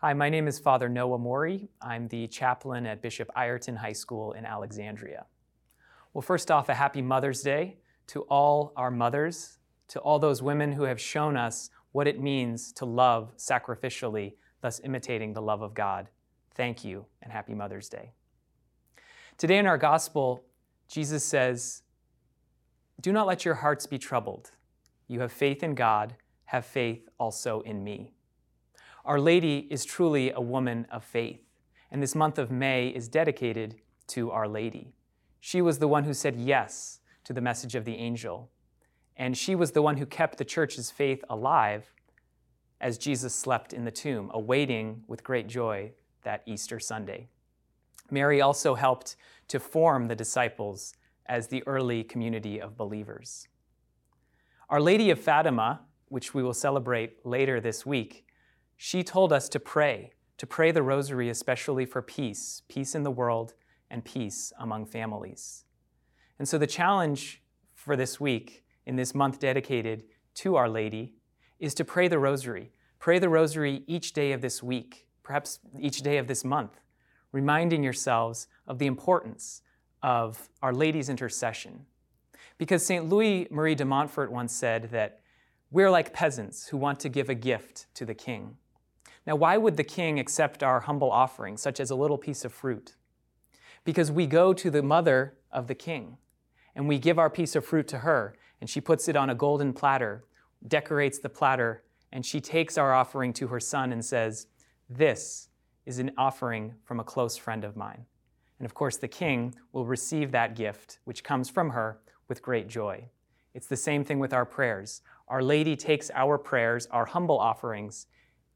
Hi, my name is Father Noah Morey. I'm the chaplain at Bishop Ireton High School in Alexandria. Well, first off, a happy Mother's Day to all our mothers, to all those women who have shown us what it means to love sacrificially, thus imitating the love of God. Thank you and happy Mother's Day. Today in our gospel, Jesus says, Do not let your hearts be troubled. You have faith in God, have faith also in me. Our Lady is truly a woman of faith, and this month of May is dedicated to Our Lady. She was the one who said yes to the message of the angel, and she was the one who kept the church's faith alive as Jesus slept in the tomb, awaiting with great joy that Easter Sunday. Mary also helped to form the disciples as the early community of believers. Our Lady of Fatima, which we will celebrate later this week, she told us to pray, to pray the rosary especially for peace, peace in the world, and peace among families. And so the challenge for this week, in this month dedicated to Our Lady, is to pray the rosary. Pray the rosary each day of this week, perhaps each day of this month reminding yourselves of the importance of Our Lady's intercession. Because St. Louis Marie de Montfort once said that we're like peasants who want to give a gift to the king. Now, why would the king accept our humble offering, such as a little piece of fruit? Because we go to the mother of the king and we give our piece of fruit to her, and she puts it on a golden platter, decorates the platter, and she takes our offering to her son and says, This is an offering from a close friend of mine. And of course, the king will receive that gift, which comes from her, with great joy. It's the same thing with our prayers. Our Lady takes our prayers, our humble offerings,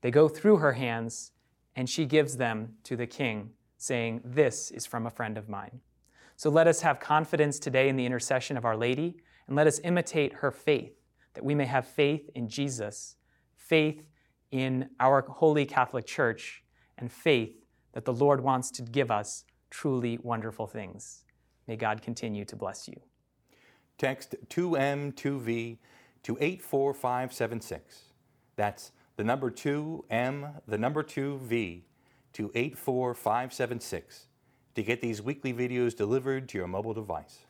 they go through her hands, and she gives them to the king, saying, This is from a friend of mine. So let us have confidence today in the intercession of Our Lady, and let us imitate her faith, that we may have faith in Jesus, faith in our holy Catholic Church, and faith that the Lord wants to give us truly wonderful things. May God continue to bless you. Text 2M2V to 84576. That's the number 2M, the number 2V to 84576 to get these weekly videos delivered to your mobile device.